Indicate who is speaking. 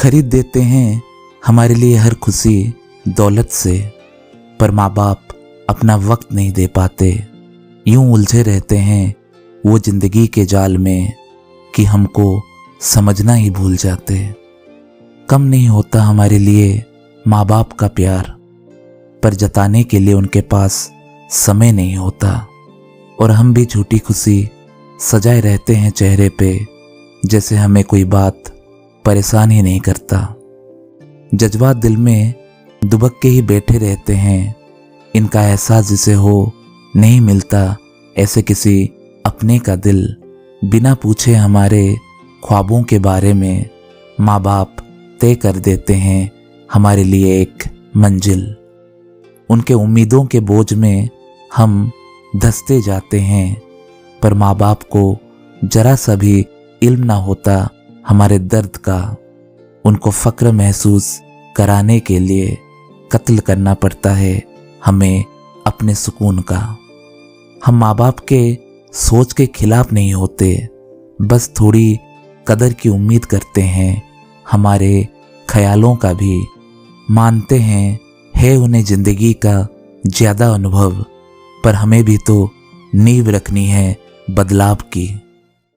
Speaker 1: खरीद देते हैं हमारे लिए हर खुशी दौलत से, पर माँ बाप अपना वक्त नहीं दे पाते। यूँ उलझे रहते हैं वो ज़िंदगी के जाल में कि हमको समझना ही भूल जाते। कम नहीं होता हमारे लिए माँ बाप का प्यार, पर जताने के लिए उनके पास समय नहीं होता। और हम भी झूठी खुशी सजाए रहते हैं चेहरे पे, जैसे हमें कोई बात परेशान ही नहीं करता। जज्बात दिल में दुबक के ही बैठे रहते हैं। इनका एहसास जिसे हो नहीं मिलता, ऐसे किसी अपने का दिल बिना पूछे हमारे ख्वाबों के बारे में माँ बाप तय कर देते हैं हमारे लिए एक मंजिल। उनके उम्मीदों के बोझ में हम धसते जाते हैं, पर माँ बाप को जरा सा भी इल्म ना होता हमारे दर्द का, उनको फ़क्र महसूस कराने के लिए कत्ल करना पड़ता है हमें अपने सुकून का। हम माँ बाप के सोच के खिलाफ नहीं होते, बस थोड़ी कदर की उम्मीद करते हैं। हमारे ख्यालों का भी मानते हैं, है उन्हें ज़िंदगी का ज़्यादा अनुभव, पर हमें भी तो नींव रखनी है बदलाव की।